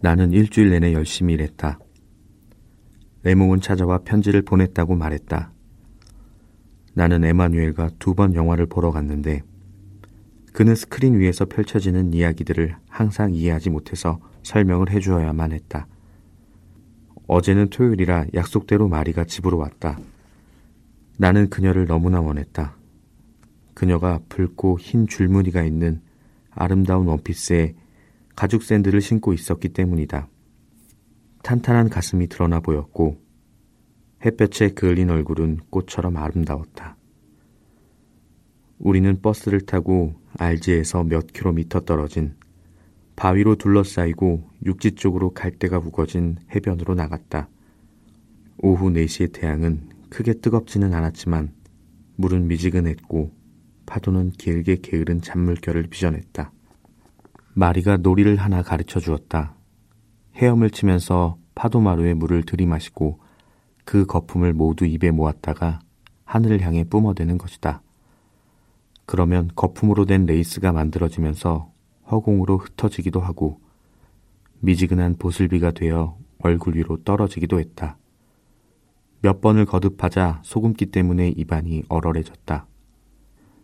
나는 일주일 내내 열심히 일했다. 레몽은 찾아와 편지를 보냈다고 말했다. 나는 에마뉴엘과 두 번 영화를 보러 갔는데 그는 스크린 위에서 펼쳐지는 이야기들을 항상 이해하지 못해서 설명을 해주어야만 했다. 어제는 토요일이라 약속대로 마리가 집으로 왔다. 나는 그녀를 너무나 원했다. 그녀가 붉고 흰 줄무늬가 있는 아름다운 원피스에 가죽 샌들을 신고 있었기 때문이다. 탄탄한 가슴이 드러나 보였고 햇볕에 그을린 얼굴은 꽃처럼 아름다웠다. 우리는 버스를 타고 알지에서 몇 킬로미터 떨어진 바위로 둘러싸이고 육지 쪽으로 갈대가 우거진 해변으로 나갔다. 오후 4시의 태양은 크게 뜨겁지는 않았지만 물은 미지근했고 파도는 길게 게으른 잔물결을 빚어냈다. 마리가 놀이를 하나 가르쳐 주었다. 헤엄을 치면서 파도마루에 물을 들이마시고 그 거품을 모두 입에 모았다가 하늘을 향해 뿜어대는 것이다. 그러면 거품으로 된 레이스가 만들어지면서 허공으로 흩어지기도 하고 미지근한 보슬비가 되어 얼굴 위로 떨어지기도 했다. 몇 번을 거듭하자 소금기 때문에 입안이 얼얼해졌다.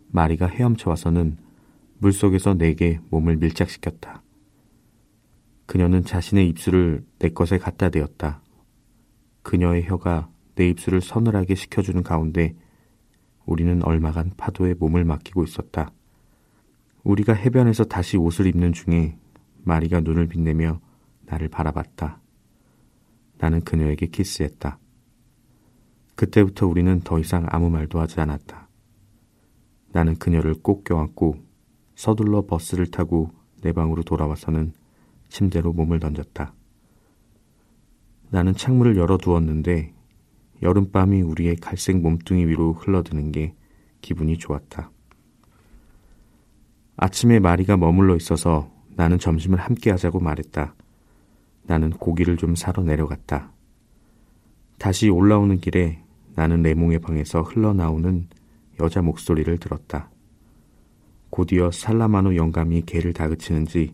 마리가 헤엄쳐 와서는 물속에서 내게 몸을 밀착시켰다. 그녀는 자신의 입술을 내 것에 갖다 대었다. 그녀의 혀가 내 입술을 서늘하게 식혀주는 가운데 우리는 얼마간 파도에 몸을 맡기고 있었다. 우리가 해변에서 다시 옷을 입는 중에 마리가 눈을 빛내며 나를 바라봤다. 나는 그녀에게 키스했다. 그때부터 우리는 더 이상 아무 말도 하지 않았다. 나는 그녀를 꼭 껴안고 서둘러 버스를 타고 내 방으로 돌아와서는 침대로 몸을 던졌다. 나는 창문을 열어두었는데 여름밤이 우리의 갈색 몸뚱이 위로 흘러드는 게 기분이 좋았다. 아침에 마리가 머물러 있어서 나는 점심을 함께 하자고 말했다. 나는 고기를 좀 사러 내려갔다. 다시 올라오는 길에 나는 레몽의 방에서 흘러나오는 여자 목소리를 들었다. 곧이어 살라마노 영감이 개를 다그치는지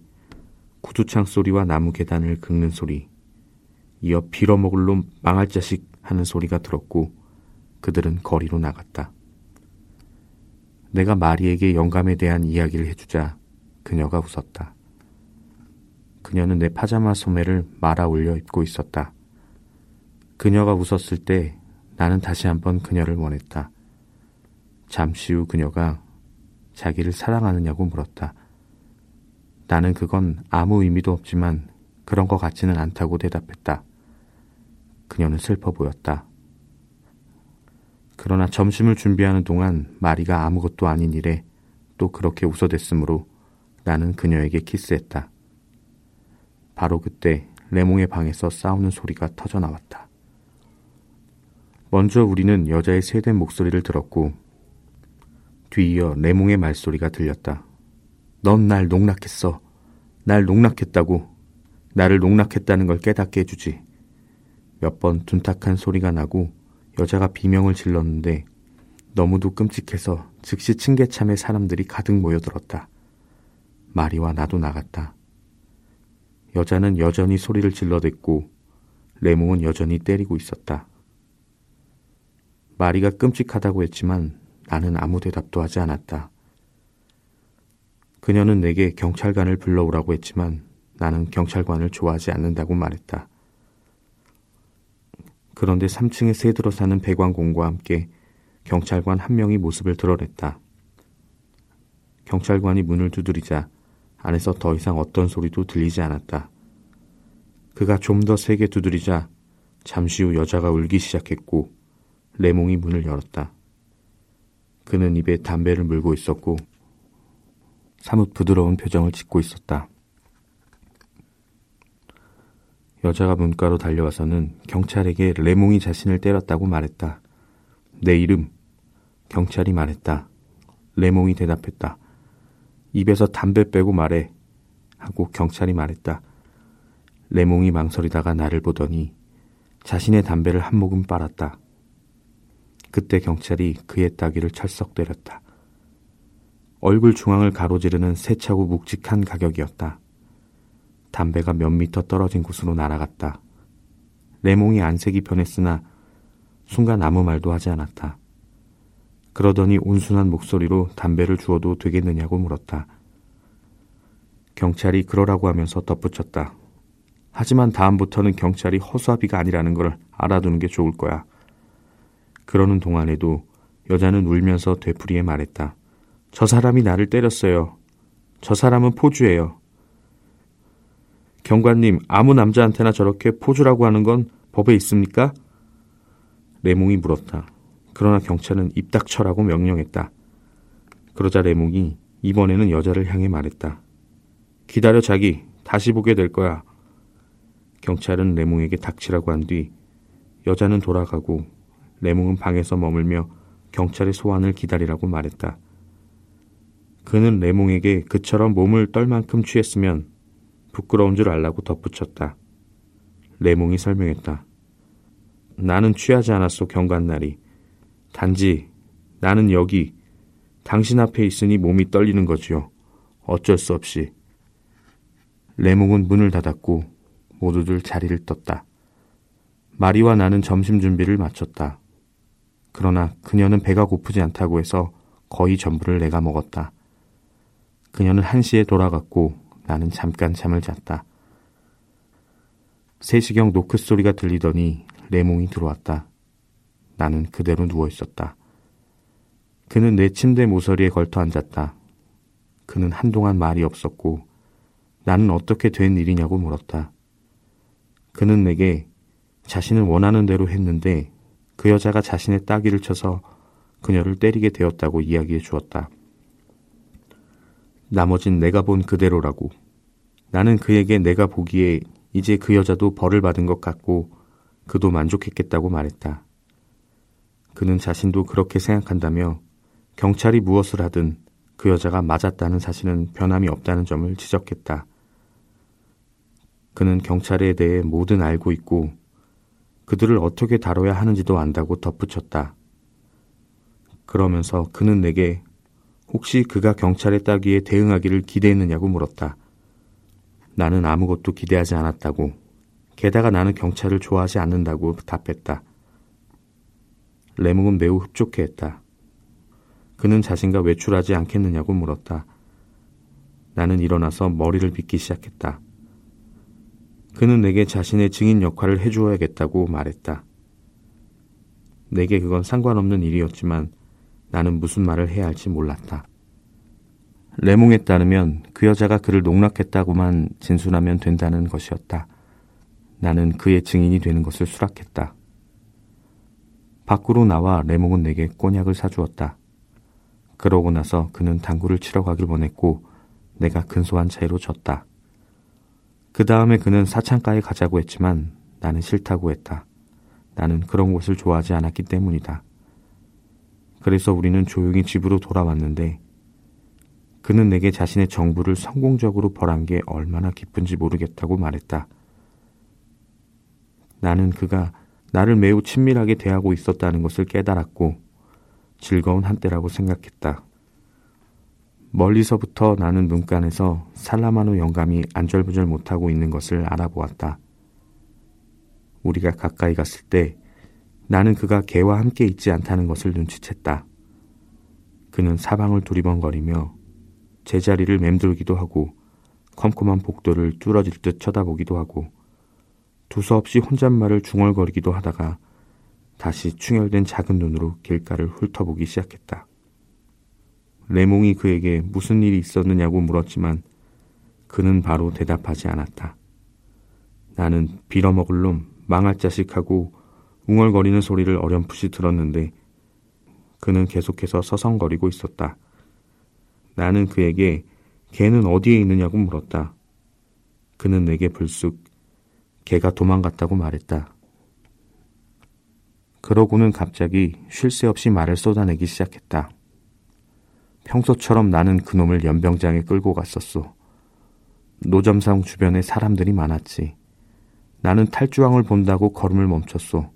구두창 소리와 나무 계단을 긁는 소리, 이어 빌어먹을 놈 망할 자식 하는 소리가 들었고 그들은 거리로 나갔다. 내가 마리에게 영감에 대한 이야기를 해주자 그녀가 웃었다. 그녀는 내 파자마 소매를 말아 올려 입고 있었다. 그녀가 웃었을 때 나는 다시 한번 그녀를 원했다. 잠시 후 그녀가 자기를 사랑하느냐고 물었다. 나는 그건 아무 의미도 없지만 그런 것 같지는 않다고 대답했다. 그녀는 슬퍼 보였다. 그러나 점심을 준비하는 동안 마리가 아무것도 아닌 일에 또 그렇게 웃어댔으므로 나는 그녀에게 키스했다. 바로 그때 레몽의 방에서 싸우는 소리가 터져 나왔다. 먼저 우리는 여자의 세된 목소리를 들었고 뒤이어 레몽의 말소리가 들렸다. 넌 날 농락했어. 날 농락했다고. 나를 농락했다는 걸 깨닫게 해주지. 몇 번 둔탁한 소리가 나고 여자가 비명을 질렀는데 너무도 끔찍해서 즉시 층계참에 사람들이 가득 모여들었다. 마리와 나도 나갔다. 여자는 여전히 소리를 질러댔고 레몽은 여전히 때리고 있었다. 마리가 끔찍하다고 했지만 나는 아무 대답도 하지 않았다. 그녀는 내게 경찰관을 불러오라고 했지만 나는 경찰관을 좋아하지 않는다고 말했다. 그런데 3층에 새 들어 사는 배관공과 함께 경찰관 한 명이 모습을 드러냈다. 경찰관이 문을 두드리자 안에서 더 이상 어떤 소리도 들리지 않았다. 그가 좀 더 세게 두드리자 잠시 후 여자가 울기 시작했고 레몽이 문을 열었다. 그는 입에 담배를 물고 있었고 사뭇 부드러운 표정을 짓고 있었다. 여자가 문가로 달려와서는 경찰에게 레몽이 자신을 때렸다고 말했다. 내 이름. 경찰이 말했다. 레몽이 대답했다. 입에서 담배 빼고 말해. 하고 경찰이 말했다. 레몽이 망설이다가 나를 보더니 자신의 담배를 한 모금 빨았다. 그때 경찰이 그의 따귀를 철썩 때렸다. 얼굴 중앙을 가로지르는 세차고 묵직한 가격이었다. 담배가 몇 미터 떨어진 곳으로 날아갔다. 레몽이 안색이 변했으나 순간 아무 말도 하지 않았다. 그러더니 온순한 목소리로 담배를 주어도 되겠느냐고 물었다. 경찰이 그러라고 하면서 덧붙였다. 하지만 다음부터는 경찰이 허수아비가 아니라는 걸 알아두는 게 좋을 거야. 그러는 동안에도 여자는 울면서 되풀이에 말했다. 저 사람이 나를 때렸어요. 저 사람은 포주예요. 경관님, 아무 남자한테나 저렇게 포주라고 하는 건 법에 있습니까? 레몽이 물었다. 그러나 경찰은 입 닥쳐라고 명령했다. 그러자 레몽이 이번에는 여자를 향해 말했다. 기다려 자기, 다시 보게 될 거야. 경찰은 레몽에게 닥치라고 한 뒤 여자는 돌아가고 레몽은 방에서 머물며 경찰의 소환을 기다리라고 말했다. 그는 레몽에게 그처럼 몸을 떨 만큼 취했으면 부끄러운 줄 알라고 덧붙였다. 레몽이 설명했다. 나는 취하지 않았소, 경관날이. 단지 나는 여기 당신 앞에 있으니 몸이 떨리는 거지요. 어쩔 수 없이. 레몽은 문을 닫았고 모두들 자리를 떴다. 마리와 나는 점심 준비를 마쳤다. 그러나 그녀는 배가 고프지 않다고 해서 거의 전부를 내가 먹었다. 그녀는 한시에 돌아갔고 나는 잠깐 잠을 잤다. 3시경 노크 소리가 들리더니 레몽이 들어왔다. 나는 그대로 누워 있었다. 그는 내 침대 모서리에 걸터 앉았다. 그는 한동안 말이 없었고 나는 어떻게 된 일이냐고 물었다. 그는 내게 자신을 원하는 대로 했는데 그 여자가 자신의 따귀를 쳐서 그녀를 때리게 되었다고 이야기해 주었다. 나머진 내가 본 그대로라고. 나는 그에게 내가 보기에 이제 그 여자도 벌을 받은 것 같고 그도 만족했겠다고 말했다. 그는 자신도 그렇게 생각한다며 경찰이 무엇을 하든 그 여자가 맞았다는 사실은 변함이 없다는 점을 지적했다. 그는 경찰에 대해 뭐든 알고 있고 그들을 어떻게 다뤄야 하는지도 안다고 덧붙였다. 그러면서 그는 내게 혹시 그가 경찰의 따기에 대응하기를 기대했느냐고 물었다. 나는 아무것도 기대하지 않았다고. 게다가 나는 경찰을 좋아하지 않는다고 답했다. 레몽은 매우 흡족해 했다. 그는 자신과 외출하지 않겠느냐고 물었다. 나는 일어나서 머리를 빗기 시작했다. 그는 내게 자신의 증인 역할을 해주어야겠다고 말했다. 내게 그건 상관없는 일이었지만 나는 무슨 말을 해야 할지 몰랐다. 레몽에 따르면 그 여자가 그를 농락했다고만 진술하면 된다는 것이었다. 나는 그의 증인이 되는 것을 수락했다. 밖으로 나와 레몽은 내게 꼬냑을 사주었다. 그러고 나서 그는 당구를 치러 가길 원했고 내가 근소한 차이로 졌다. 그 다음에 그는 사창가에 가자고 했지만 나는 싫다고 했다. 나는 그런 곳을 좋아하지 않았기 때문이다. 그래서 우리는 조용히 집으로 돌아왔는데 그는 내게 자신의 정부를 성공적으로 벌한 게 얼마나 기쁜지 모르겠다고 말했다. 나는 그가 나를 매우 친밀하게 대하고 있었다는 것을 깨달았고 즐거운 한때라고 생각했다. 멀리서부터 나는 눈간에서 살라마노 영감이 안절부절 못하고 있는 것을 알아보았다. 우리가 가까이 갔을 때 나는 그가 개와 함께 있지 않다는 것을 눈치챘다. 그는 사방을 두리번거리며 제자리를 맴돌기도 하고 컴컴한 복도를 뚫어질 듯 쳐다보기도 하고 두서없이 혼잣말을 중얼거리기도 하다가 다시 충혈된 작은 눈으로 길가를 훑어보기 시작했다. 레몽이 그에게 무슨 일이 있었느냐고 물었지만 그는 바로 대답하지 않았다. 나는 빌어먹을 놈, 망할 자식하고 웅얼거리는 소리를 어렴풋이 들었는데 그는 계속해서 서성거리고 있었다. 나는 그에게 개는 어디에 있느냐고 물었다. 그는 내게 불쑥 개가 도망갔다고 말했다. 그러고는 갑자기 쉴 새 없이 말을 쏟아내기 시작했다. 평소처럼 나는 그놈을 연병장에 끌고 갔었소. 노점상 주변에 사람들이 많았지. 나는 탈주왕을 본다고 걸음을 멈췄소.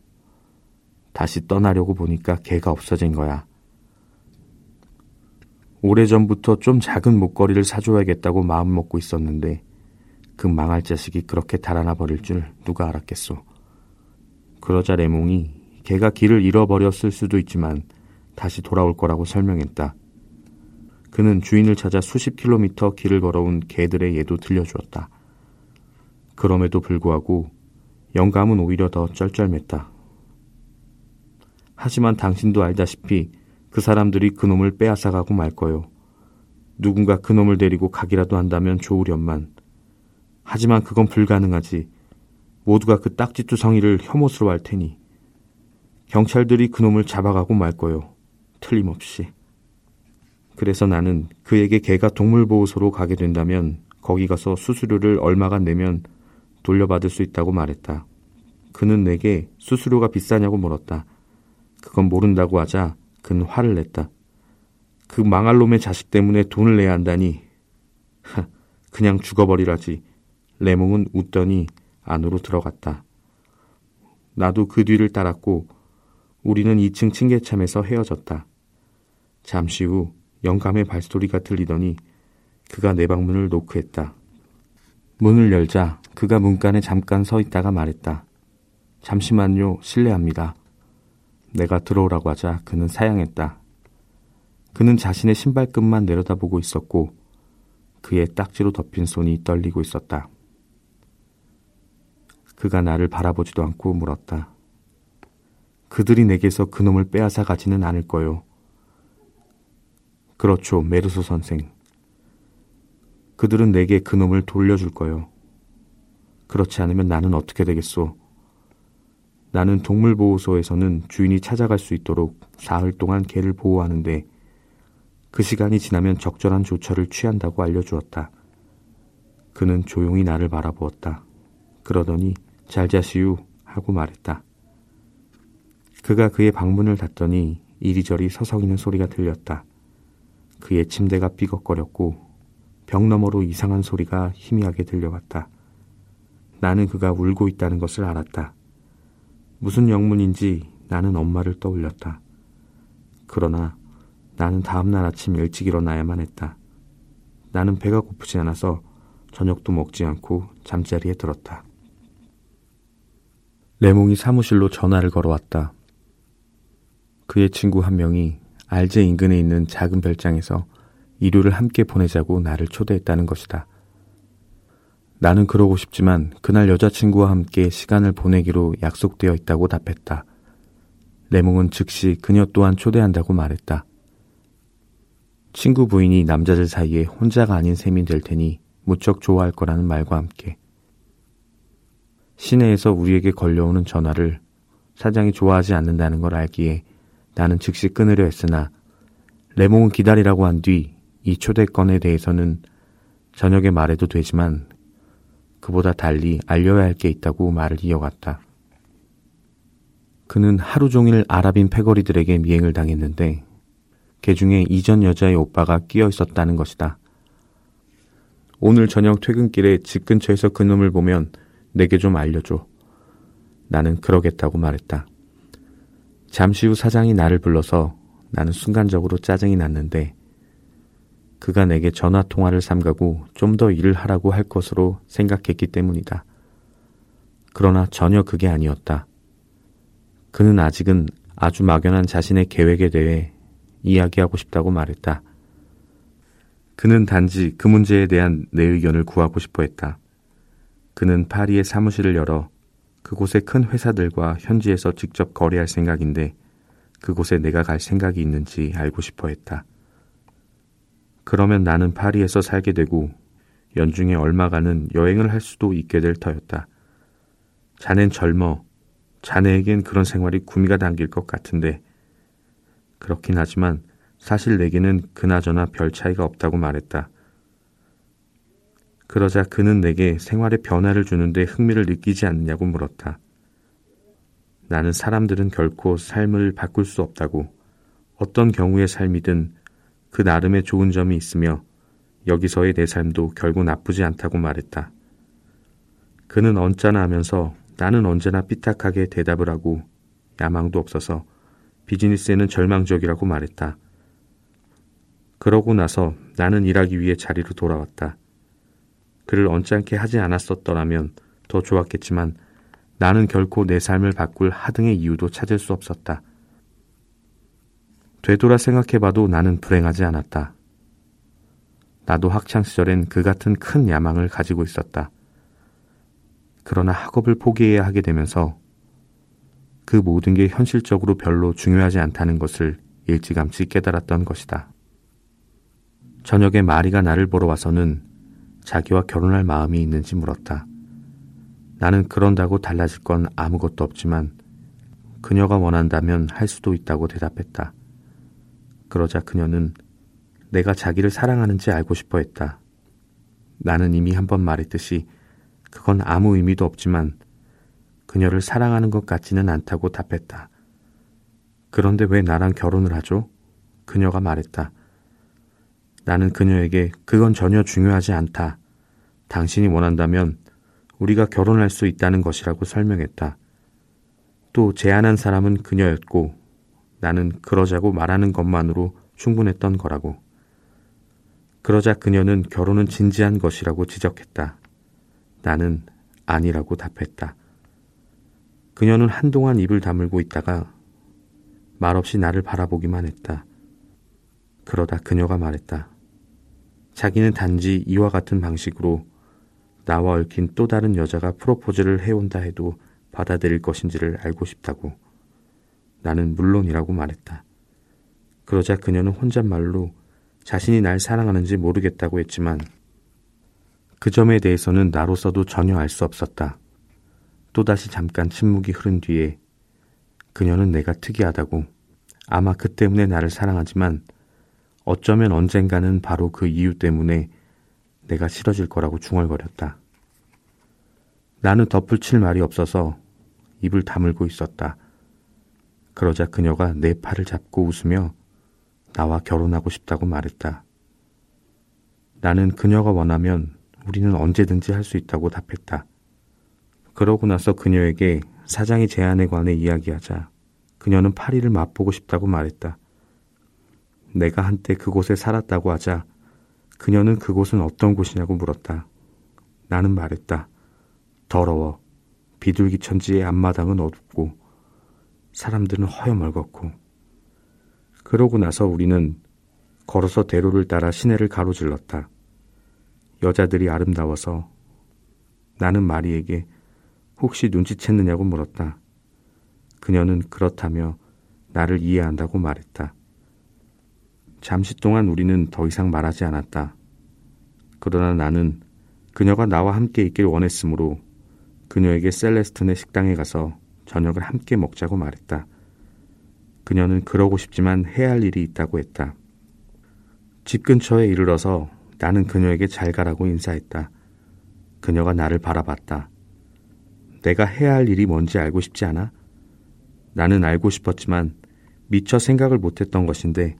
다시 떠나려고 보니까 개가 없어진 거야. 오래전부터 좀 작은 목걸이를 사줘야겠다고 마음먹고 있었는데 그 망할 자식이 그렇게 달아나 버릴 줄 누가 알았겠소. 그러자 레몽이 개가 길을 잃어버렸을 수도 있지만 다시 돌아올 거라고 설명했다. 그는 주인을 찾아 수십 킬로미터 길을 걸어온 개들의 예도 들려주었다. 그럼에도 불구하고 영감은 오히려 더 쩔쩔맸다. 하지만 당신도 알다시피 그 사람들이 그놈을 빼앗아가고 말 거요. 누군가 그놈을 데리고 가기라도 한다면 좋으련만. 하지만 그건 불가능하지. 모두가 그 딱지투성이를 혐오스러워 할 테니. 경찰들이 그놈을 잡아가고 말 거요. 틀림없이. 그래서 나는 그에게 개가 동물보호소로 가게 된다면 거기 가서 수수료를 얼마가 내면 돌려받을 수 있다고 말했다. 그는 내게 수수료가 비싸냐고 물었다. 그건 모른다고 하자 그는 화를 냈다. 그 망할 놈의 자식 때문에 돈을 내야 한다니. 하, 그냥 죽어버리라지. 레몽은 웃더니 안으로 들어갔다. 나도 그 뒤를 따랐고 우리는 2층 층계참에서 헤어졌다. 잠시 후 영감의 발소리가 들리더니 그가 내 방문을 노크했다. 문을 열자 그가 문간에 잠깐 서 있다가 말했다. 잠시만요, 실례합니다. 내가 들어오라고 하자 그는 사양했다. 그는 자신의 신발끈만 내려다보고 있었고 그의 딱지로 덮인 손이 떨리고 있었다. 그가 나를 바라보지도 않고 물었다. 그들이 내게서 그놈을 빼앗아 가지는 않을 거요. 그렇죠, 메르소 선생. 그들은 내게 그놈을 돌려줄 거요. 그렇지 않으면 나는 어떻게 되겠소? 나는 동물보호소에서는 주인이 찾아갈 수 있도록 사흘 동안 개를 보호하는데 그 시간이 지나면 적절한 조처를 취한다고 알려주었다. 그는 조용히 나를 바라보았다. 그러더니 잘 자시우 하고 말했다. 그가 그의 방문을 닫더니 이리저리 서성이는 소리가 들렸다. 그의 침대가 삐걱거렸고 벽 너머로 이상한 소리가 희미하게 들려왔다. 나는 그가 울고 있다는 것을 알았다. 무슨 영문인지 나는 엄마를 떠올렸다. 그러나 나는 다음날 아침 일찍 일어나야만 했다. 나는 배가 고프지 않아서 저녁도 먹지 않고 잠자리에 들었다. 레몽이 사무실로 전화를 걸어왔다. 그의 친구 한 명이 알제 인근에 있는 작은 별장에서 일요를 함께 보내자고 나를 초대했다는 것이다. 나는 그러고 싶지만 그날 여자친구와 함께 시간을 보내기로 약속되어 있다고 답했다. 레몽은 즉시 그녀 또한 초대한다고 말했다. 친구 부인이 남자들 사이에 혼자가 아닌 셈이 될 테니 무척 좋아할 거라는 말과 함께 시내에서 우리에게 걸려오는 전화를 사장이 좋아하지 않는다는 걸 알기에 나는 즉시 끊으려 했으나 레몽은 기다리라고 한 뒤 이 초대권에 대해서는 저녁에 말해도 되지만 그보다 달리 알려야 할 게 있다고 말을 이어갔다. 그는 하루 종일 아랍인 패거리들에게 미행을 당했는데 개 중에 이전 여자의 오빠가 끼어 있었다는 것이다. 오늘 저녁 퇴근길에 집 근처에서 그놈을 보면 내게 좀 알려줘. 나는 그러겠다고 말했다. 잠시 후 사장이 나를 불러서 나는 순간적으로 짜증이 났는데 그가 내게 전화 통화를 삼가고 좀 더 일을 하라고 할 것으로 생각했기 때문이다. 그러나 전혀 그게 아니었다. 그는 아직은 아주 막연한 자신의 계획에 대해 이야기하고 싶다고 말했다. 그는 단지 그 문제에 대한 내 의견을 구하고 싶어 했다. 그는 파리의 사무실을 열어 그곳의 큰 회사들과 현지에서 직접 거래할 생각인데 그곳에 내가 갈 생각이 있는지 알고 싶어 했다. 그러면 나는 파리에서 살게 되고 연중에 얼마간은 여행을 할 수도 있게 될 터였다. 자넨 젊어. 자네에겐 그런 생활이 구미가 당길 것 같은데 그렇긴 하지만 사실 내게는 그나저나 별 차이가 없다고 말했다. 그러자 그는 내게 생활에 변화를 주는데 흥미를 느끼지 않느냐고 물었다. 나는 사람들은 결코 삶을 바꿀 수 없다고 어떤 경우의 삶이든 그 나름의 좋은 점이 있으며 여기서의 내 삶도 결국 나쁘지 않다고 말했다. 그는 언짢아 하면서 나는 언제나 삐딱하게 대답을 하고 야망도 없어서 비즈니스에는 절망적이라고 말했다. 그러고 나서 나는 일하기 위해 자리로 돌아왔다. 그를 언짢게 하지 않았었더라면 더 좋았겠지만 나는 결코 내 삶을 바꿀 하등의 이유도 찾을 수 없었다. 되돌아 생각해봐도 나는 불행하지 않았다. 나도 학창시절엔 그 같은 큰 야망을 가지고 있었다. 그러나 학업을 포기해야 하게 되면서 그 모든 게 현실적으로 별로 중요하지 않다는 것을 일찌감치 깨달았던 것이다. 저녁에 마리가 나를 보러 와서는 자기와 결혼할 마음이 있는지 물었다. 나는 그런다고 달라질 건 아무것도 없지만 그녀가 원한다면 할 수도 있다고 대답했다. 그러자 그녀는 내가 자기를 사랑하는지 알고 싶어 했다. 나는 이미 한 번 말했듯이 그건 아무 의미도 없지만 그녀를 사랑하는 것 같지는 않다고 답했다. 그런데 왜 나랑 결혼을 하죠? 그녀가 말했다. 나는 그녀에게 그건 전혀 중요하지 않다. 당신이 원한다면 우리가 결혼할 수 있다는 것이라고 설명했다. 또 제안한 사람은 그녀였고 나는 그러자고 말하는 것만으로 충분했던 거라고. 그러자 그녀는 결혼은 진지한 것이라고 지적했다. 나는 아니라고 답했다. 그녀는 한동안 입을 다물고 있다가 말없이 나를 바라보기만 했다. 그러다 그녀가 말했다. 자기는 단지 이와 같은 방식으로 나와 얽힌 또 다른 여자가 프로포즈를 해온다 해도 받아들일 것인지를 알고 싶다고. 나는 물론이라고 말했다. 그러자 그녀는 혼잣말로 자신이 날 사랑하는지 모르겠다고 했지만 그 점에 대해서는 나로서도 전혀 알 수 없었다. 또다시 잠깐 침묵이 흐른 뒤에 그녀는 내가 특이하다고 아마 그 때문에 나를 사랑하지만 어쩌면 언젠가는 바로 그 이유 때문에 내가 싫어질 거라고 중얼거렸다. 나는 덧붙일 말이 없어서 입을 다물고 있었다. 그러자 그녀가 내 팔을 잡고 웃으며 나와 결혼하고 싶다고 말했다. 나는 그녀가 원하면 우리는 언제든지 할 수 있다고 답했다. 그러고 나서 그녀에게 사장의 제안에 관해 이야기하자 그녀는 파리를 맛보고 싶다고 말했다. 내가 한때 그곳에 살았다고 하자 그녀는 그곳은 어떤 곳이냐고 물었다. 나는 말했다. 더러워. 비둘기 천지의 앞마당은 어둡고 사람들은 허여멀겋고 그러고 나서 우리는 걸어서 대로를 따라 시내를 가로질렀다. 여자들이 아름다워서 나는 마리에게 혹시 눈치챘느냐고 물었다. 그녀는 그렇다며 나를 이해한다고 말했다. 잠시 동안 우리는 더 이상 말하지 않았다. 그러나 나는 그녀가 나와 함께 있길 원했으므로 그녀에게 셀레스턴의 식당에 가서 저녁을 함께 먹자고 말했다. 그녀는 그러고 싶지만 해야 할 일이 있다고 했다. 집 근처에 이르러서 나는 그녀에게 잘 가라고 인사했다. 그녀가 나를 바라봤다. 내가 해야 할 일이 뭔지 알고 싶지 않아? 나는 알고 싶었지만 미처 생각을 못했던 것인데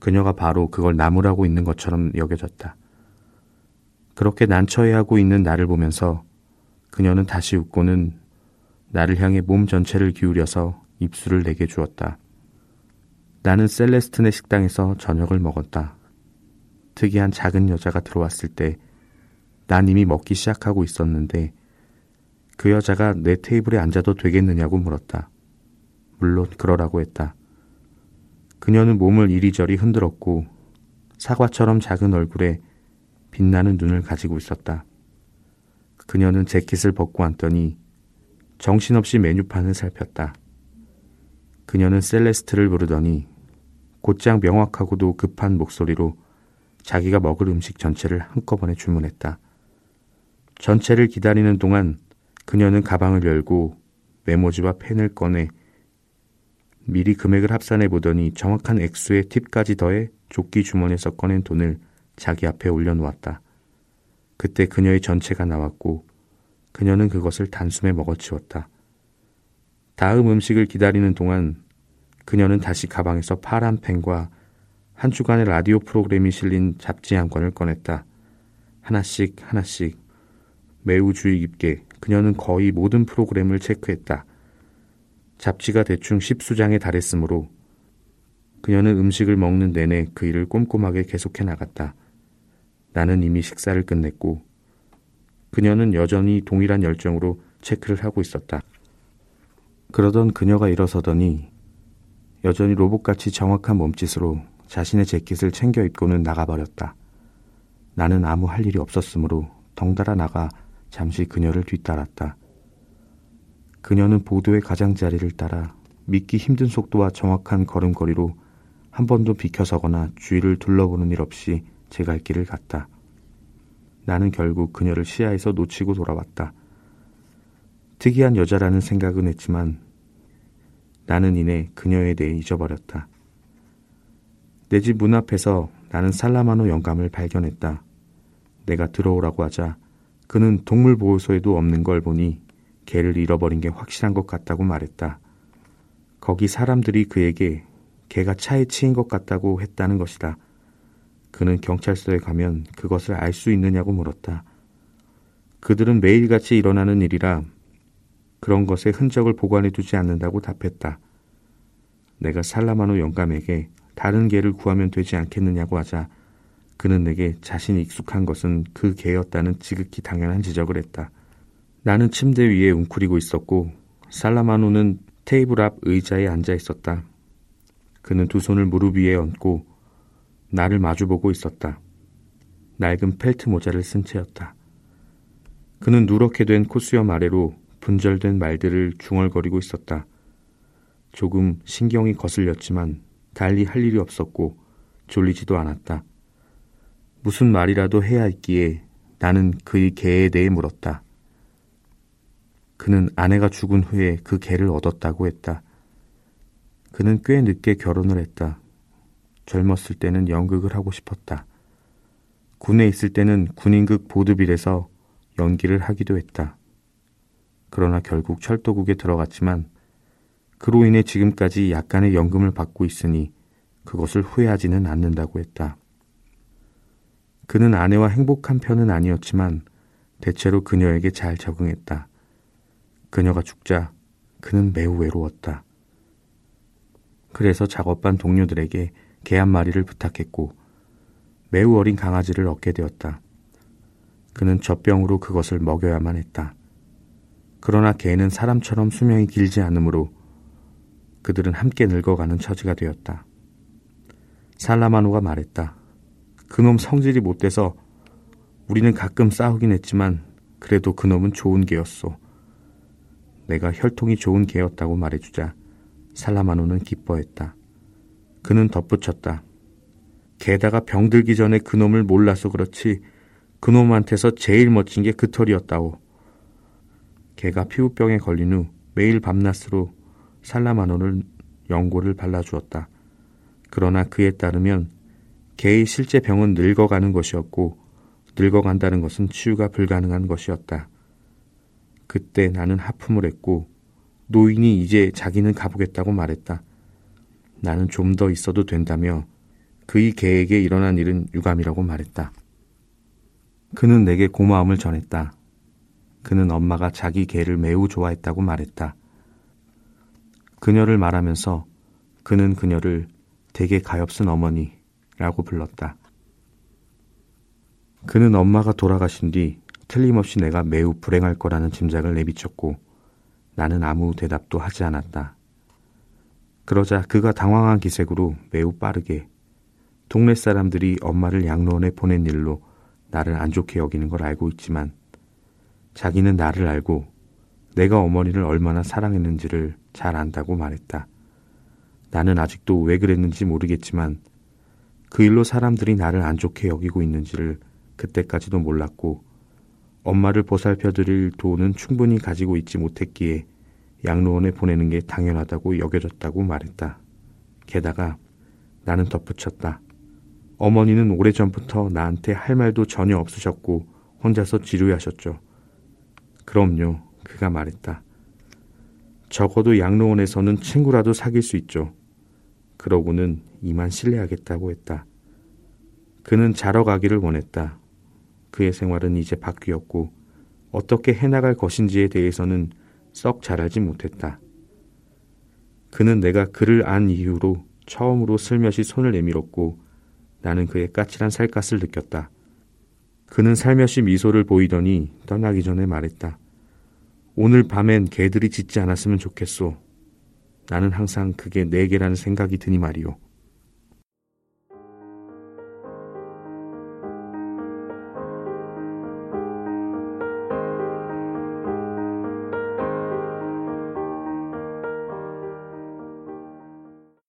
그녀가 바로 그걸 나무라고 있는 것처럼 여겨졌다. 그렇게 난처해하고 있는 나를 보면서 그녀는 다시 웃고는 나를 향해 몸 전체를 기울여서 입술을 내게 주었다. 나는 셀레스틴의 식당에서 저녁을 먹었다. 특이한 작은 여자가 들어왔을 때 난 이미 먹기 시작하고 있었는데 그 여자가 내 테이블에 앉아도 되겠느냐고 물었다. 물론 그러라고 했다. 그녀는 몸을 이리저리 흔들었고 사과처럼 작은 얼굴에 빛나는 눈을 가지고 있었다. 그녀는 재킷을 벗고 앉더니 정신없이 메뉴판을 살폈다. 그녀는 셀레스트를 부르더니 곧장 명확하고도 급한 목소리로 자기가 먹을 음식 전체를 한꺼번에 주문했다. 전체를 기다리는 동안 그녀는 가방을 열고 메모지와 펜을 꺼내 미리 금액을 합산해 보더니 정확한 액수의 팁까지 더해 조끼 주머니에서 꺼낸 돈을 자기 앞에 올려놓았다. 그때 그녀의 전체가 나왔고 그녀는 그것을 단숨에 먹어치웠다. 다음 음식을 기다리는 동안 그녀는 다시 가방에서 파란 펜과 한 주간의 라디오 프로그램이 실린 잡지 한 권을 꺼냈다. 하나씩 하나씩 매우 주의 깊게 그녀는 거의 모든 프로그램을 체크했다. 잡지가 대충 십수장에 달했으므로 그녀는 음식을 먹는 내내 그 일을 꼼꼼하게 계속해 나갔다. 나는 이미 식사를 끝냈고 그녀는 여전히 동일한 열정으로 체크를 하고 있었다. 그러던 그녀가 일어서더니 여전히 로봇같이 정확한 몸짓으로 자신의 재킷을 챙겨 입고는 나가버렸다. 나는 아무 할 일이 없었으므로 덩달아 나가 잠시 그녀를 뒤따랐다. 그녀는 보도의 가장자리를 따라 믿기 힘든 속도와 정확한 걸음걸이로 한 번도 비켜서거나 주위를 둘러보는 일 없이 제 갈 길을 갔다. 나는 결국 그녀를 시야에서 놓치고 돌아왔다. 특이한 여자라는 생각은 했지만 나는 이내 그녀에 대해 잊어버렸다. 내 집 문 앞에서 나는 살라마노 영감을 발견했다. 내가 들어오라고 하자 그는 동물보호소에도 없는 걸 보니 개를 잃어버린 게 확실한 것 같다고 말했다. 거기 사람들이 그에게 개가 차에 치인 것 같다고 했다는 것이다. 그는 경찰서에 가면 그것을 알 수 있느냐고 물었다. 그들은 매일같이 일어나는 일이라 그런 것의 흔적을 보관해 두지 않는다고 답했다. 내가 살라마노 영감에게 다른 개를 구하면 되지 않겠느냐고 하자 그는 내게 자신이 익숙한 것은 그 개였다는 지극히 당연한 지적을 했다. 나는 침대 위에 웅크리고 있었고 살라마노는 테이블 앞 의자에 앉아 있었다. 그는 두 손을 무릎 위에 얹고 나를 마주보고 있었다. 낡은 펠트 모자를 쓴 채였다. 그는 누렇게 된 코수염 아래로 분절된 말들을 중얼거리고 있었다. 조금 신경이 거슬렸지만 달리 할 일이 없었고 졸리지도 않았다. 무슨 말이라도 해야 했기에 나는 그의 개에 대해 물었다. 그는 아내가 죽은 후에 그 개를 얻었다고 했다. 그는 꽤 늦게 결혼을 했다. 젊었을 때는 연극을 하고 싶었다. 군에 있을 때는 군인극 보드빌에서 연기를 하기도 했다. 그러나 결국 철도국에 들어갔지만 그로 인해 지금까지 약간의 연금을 받고 있으니 그것을 후회하지는 않는다고 했다. 그는 아내와 행복한 편은 아니었지만 대체로 그녀에게 잘 적응했다. 그녀가 죽자 그는 매우 외로웠다. 그래서 작업반 동료들에게 개 한 마리를 부탁했고 매우 어린 강아지를 얻게 되었다. 그는 젖병으로 그것을 먹여야만 했다. 그러나 개는 사람처럼 수명이 길지 않으므로 그들은 함께 늙어가는 처지가 되었다. 살라마노가 말했다. 그놈 성질이 못돼서 우리는 가끔 싸우긴 했지만 그래도 그놈은 좋은 개였소. 내가 혈통이 좋은 개였다고 말해주자 살라마노는 기뻐했다. 그는 덧붙였다. 게다가 병들기 전에 그놈을 몰라서 그렇지 그놈한테서 제일 멋진 게 그 털이었다오. 개가 피부병에 걸린 후 매일 밤낮으로 살라마노를 연고를 발라주었다. 그러나 그에 따르면 개의 실제 병은 늙어가는 것이었고 늙어간다는 것은 치유가 불가능한 것이었다. 그때 나는 하품을 했고 노인이 이제 자기는 가보겠다고 말했다. 나는 좀 더 있어도 된다며 그의 개에게 일어난 일은 유감이라고 말했다. 그는 내게 고마움을 전했다. 그는 엄마가 자기 개를 매우 좋아했다고 말했다. 그녀를 말하면서 그는 그녀를 되게 가엾은 어머니라고 불렀다. 그는 엄마가 돌아가신 뒤 틀림없이 내가 매우 불행할 거라는 짐작을 내비쳤고 나는 아무 대답도 하지 않았다. 그러자 그가 당황한 기색으로 매우 빠르게 동네 사람들이 엄마를 양로원에 보낸 일로 나를 안 좋게 여기는 걸 알고 있지만 자기는 나를 알고 내가 어머니를 얼마나 사랑했는지를 잘 안다고 말했다. 나는 아직도 왜 그랬는지 모르겠지만 그 일로 사람들이 나를 안 좋게 여기고 있는지를 그때까지도 몰랐고 엄마를 보살펴 드릴 돈은 충분히 가지고 있지 못했기에 양로원에 보내는 게 당연하다고 여겨졌다고 말했다. 게다가 나는 덧붙였다. 어머니는 오래전부터 나한테 할 말도 전혀 없으셨고 혼자서 지루하셨죠. 그럼요. 그가 말했다. 적어도 양로원에서는 친구라도 사귈 수 있죠. 그러고는 이만 실례하겠다고 했다. 그는 자러 가기를 원했다. 그의 생활은 이제 바뀌었고 어떻게 해나갈 것인지에 대해서는 썩 잘 알지 못했다. 그는 내가 그를 안 이후로 처음으로 슬며시 손을 내밀었고 나는 그의 까칠한 살갗을 느꼈다. 그는 살며시 미소를 보이더니 떠나기 전에 말했다. 오늘 밤엔 개들이 짖지 않았으면 좋겠소. 나는 항상 그게 내 개라는 생각이 드니 말이오.